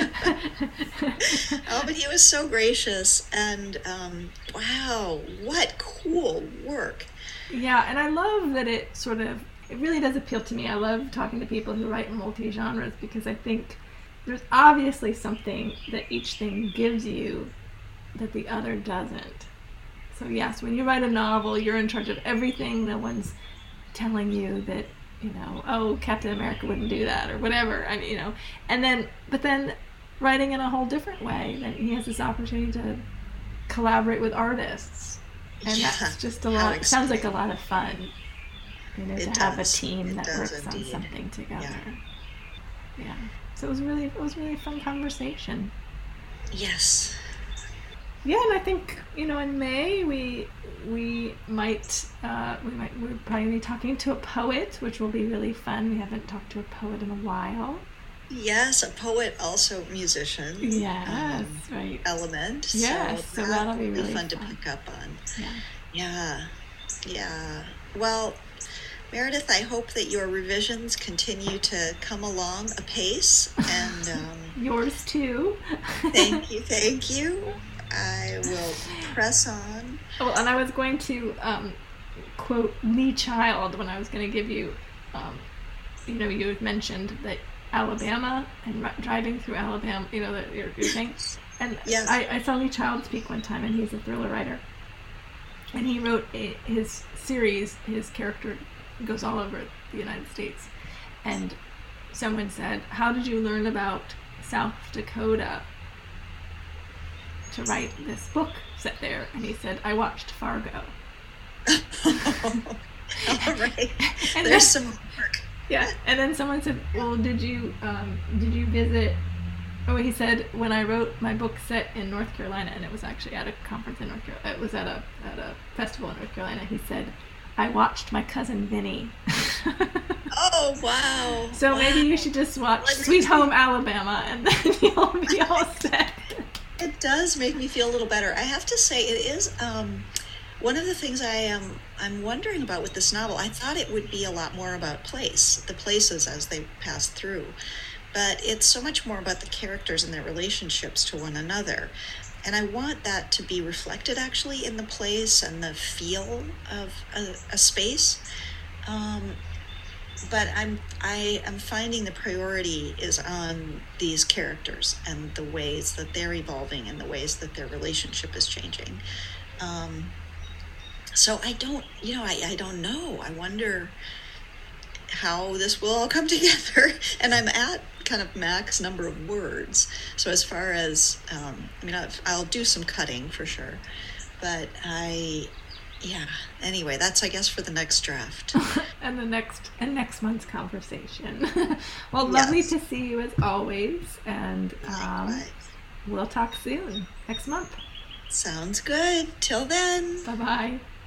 Oh, but he was so gracious. And um, wow, what cool work. Yeah, and I love that it sort of it really does appeal to me. I love talking to people who write in multi genres because I think there's obviously something that each thing gives you that the other doesn't. So yes, when you write a novel, you're in charge of everything. No one's telling you that you know, oh, Captain America wouldn't do that or whatever. I mean, you know, and then but then writing in a whole different way. Then he has this opportunity to collaborate with artists, and Yeah, that's just a lot. Sounds like a lot of fun. You know, It to have a team It that works indeed. on something together. Yeah. Yeah. So it was really it was really a fun conversation. Yes. Yeah, and I think you know in May we we might uh, we might we're probably be talking to a poet, which will be really fun. We haven't talked to a poet in a while. Yes, a poet, also musician. Yes, um, right. element. Yes, so that that'll be will really fun, to pick up on. Yeah. Yeah, yeah. Well, Meredith, I hope that your revisions continue to come along apace, and um, Yours too. thank you, thank you. I will press on. Well, and I was going to um, quote Lee Child when I was going to give you, um, you know, you had mentioned that Alabama and ri- driving through Alabama, you know, that your, your thing. And Yes. I, I saw Lee Child speak one time, and he's a thriller writer. And he wrote a, his series, his character goes all over the United States. And someone said, How did you learn about South Dakota to write this book set there? And he said, I watched Fargo. All right. And There's some work. Yeah, and then someone said, "Well, did you um, did you visit?" Oh, he said when I wrote my book set in North Carolina, and it was actually at a conference in North Carolina. It was at a at a festival in North Carolina. He said, "I watched my cousin Vinny." Oh wow. so maybe you should just watch Sweet. Home Alabama, and then you'll be all set. It does make me feel a little better. I have to say, it is um, one of the things I am I'm wondering about with this novel. I thought it would be a lot more about place, the places as they pass through, but it's so much more about the characters and their relationships to one another. And I want that to be reflected actually in the place and the feel of a, a space. Um, but I'm I am finding the priority is on these characters and the ways that they're evolving and the ways that their relationship is changing. Um, so I don't, you know, I, I don't know. I wonder how this will all come together. And I'm at kind of max number of words. So as far as, um, I mean, I've, I'll do some cutting for sure, but I, yeah. Anyway, that's I guess for the next draft. and the next and next month's conversation. well, lovely Yes. to see you as always, and um, we'll talk soon next month. Sounds good. Till then. Bye bye.